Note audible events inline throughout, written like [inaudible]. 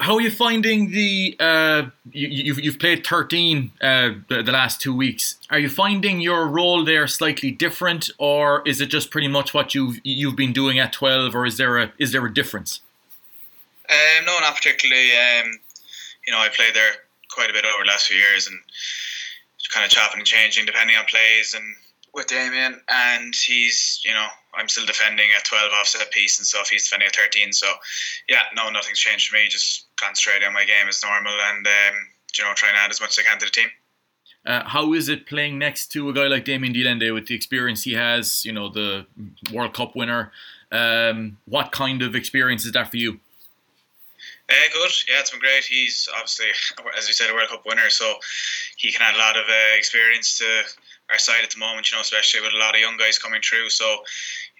how are you finding the? Uh, you, you've you've played thirteen uh, the, the last two weeks. Are you finding your role there slightly different, or is it just pretty much what you've you've been doing at twelve, or is there a is there a difference? Um, no, not particularly. Um, you know, I played there quite a bit over the last few years, and kind of chopping and changing depending on plays and with Damian, and he's you know I'm still defending a 12 offset piece and stuff. He's defending a 13, so yeah, no, nothing's changed for me. Just concentrating on my game as normal, and um, you know trying to add as much as I can to the team. Uh, how is it playing next to a guy like Damian de Allende with the experience he has? You know, the World Cup winner. Um, what kind of experience is that for you? Uh, good. Yeah, it's been great. He's obviously, as you said, a World Cup winner, so he can add a lot of uh, experience to our side at the moment. You know, especially with a lot of young guys coming through. So,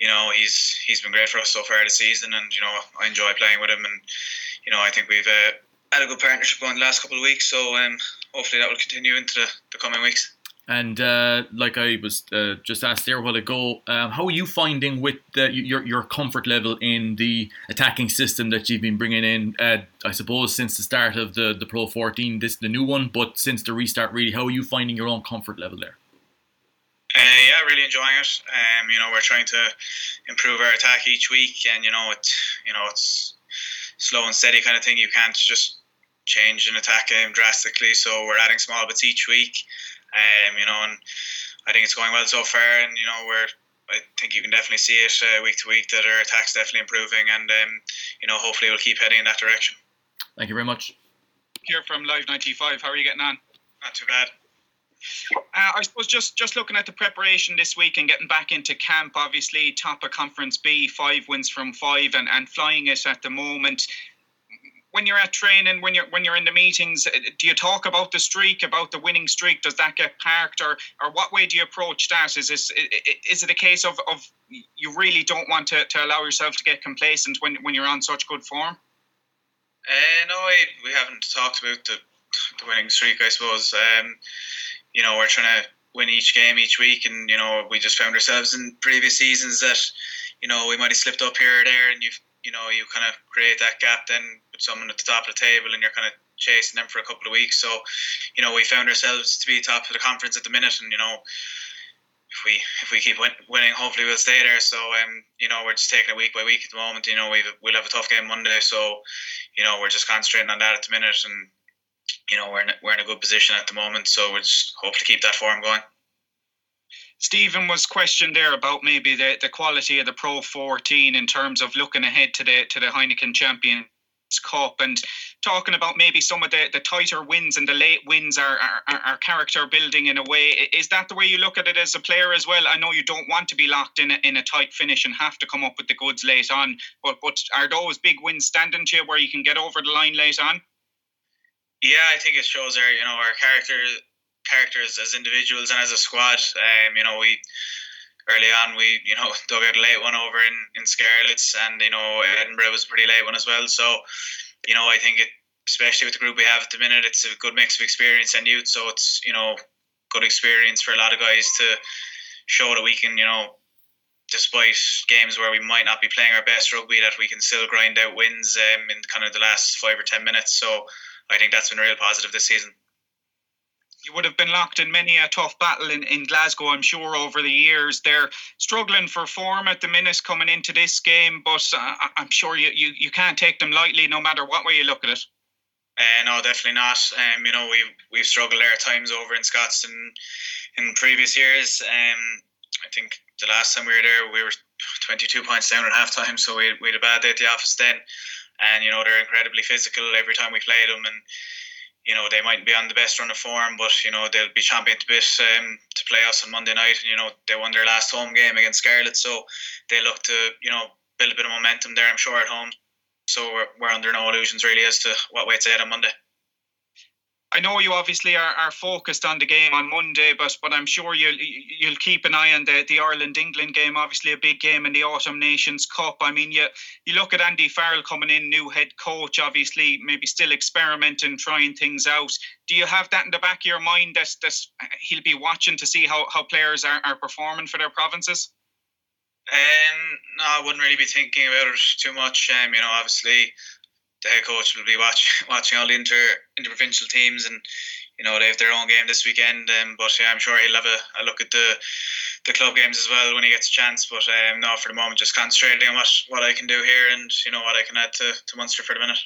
you know, he's he's been great for us so far this season, and you know, I enjoy playing with him, and you know, I think we've uh, had a good partnership going the last couple of weeks. So, um, hopefully, that will continue into the, the coming weeks. And uh, like I was uh, just asked there a while ago, um, how are you finding with the, your your comfort level in the attacking system that you've been bringing in? Uh, I suppose since the start of the, the Pro 14, this the new one, but since the restart, really, how are you finding your own comfort level there? Yeah, really enjoying it. Um, you know, we're trying to improve our attack each week, and you know, it's you know, it's slow and steady kind of thing. You can't just change an attack game drastically. So we're adding small bits each week. Um, you know, and I think it's going well so far. And you know, we're I think you can definitely see it uh, week to week that our attack's definitely improving, and um, you know, hopefully we'll keep heading in that direction. Thank you very much. Here from Live 95, how are you getting on? Not too bad. Uh, I suppose just just looking at the preparation this week and getting back into camp, obviously top of Conference B, five wins from five, and, and flying it at the moment when you're at training, when you're when you're in the meetings, uh, do you talk about the streak, about the winning streak? Does that get parked, or or what way do you approach that? Is this is it a case of, of you really don't want to, to allow yourself to get complacent when, when you're on such good form? Uh, no, we haven't talked about the, the winning streak. I suppose um, you know we're trying to win each game each week, and you know we just found ourselves in previous seasons that you know we might have slipped up here or there, and you've you know you kind of create that gap then with someone at the top of the table and you're kind of chasing them for a couple of weeks. So you know we found ourselves to be top of the conference at the minute and you know if we if we keep win, winning hopefully we'll stay there. So um you know we're just taking it week by week at the moment. You know we we'll have a tough game Monday. So you know we're just concentrating on that at the minute and you know we're in, we're in a good position at the moment so we just hope to keep that form going Stephen was questioned there about maybe the, the quality of the Pro 14 in terms of looking ahead to the to the Heineken Champions Cup and talking about maybe some of the, the tighter wins and the late wins are, are, are character building in a way. Is that the way you look at it as a player as well? I know you don't want to be locked in a, in a tight finish and have to come up with the goods late on, but but are those big wins standing to you where you can get over the line late on? Yeah, I think it shows our you know our character characters as individuals and as a squad. Um, you know, we early on we you know [laughs] dug out a late one over in in Scarlets, and you know Edinburgh was a pretty late one as well. So, you know, I think it, especially with the group we have at the minute, it's a good mix of experience and youth. So it's you know good experience for a lot of guys to show that we can you know. Despite games where we might not be playing our best rugby, that we can still grind out wins um, in kind of the last five or ten minutes. So I think that's been real positive this season you would have been locked in many a tough battle in, in Glasgow, I'm sure, over the years. They're struggling for form at the minute coming into this game, but uh, I'm sure you, you, you can't take them lightly no matter what way you look at it. Uh, no, definitely not. Um, you know, we've we've struggled there times over in Scots in in previous years. Um, I think the last time we were there, we were 22 points down at half time, so we, we had a bad day at the office then. And you know, they're incredibly physical every time we play them, and you know they might be on the best run of form, but you know they'll be champing to bit um, to play us on Monday night. And you know they won their last home game against Scarlet, so they look to you know build a bit of momentum there. I'm sure at home. So we're, we're under no illusions really as to what way it's at on Monday. I know you obviously are, are focused on the game on Monday, but but I'm sure you'll you'll keep an eye on the, the Ireland England game. Obviously, a big game in the Autumn Nations Cup. I mean, you you look at Andy Farrell coming in, new head coach. Obviously, maybe still experimenting, trying things out. Do you have that in the back of your mind that that he'll be watching to see how, how players are, are performing for their provinces? Um, no, I wouldn't really be thinking about it too much. Um, you know, obviously the head coach will be watch, [laughs] watching all the inter interprovincial teams, and you know they have their own game this weekend. Um, but yeah, I'm sure he'll have a, a, look at the the club games as well when he gets a chance. But um, no, for the moment, just concentrating on what what I can do here, and you know what I can add to, to Munster for the minute.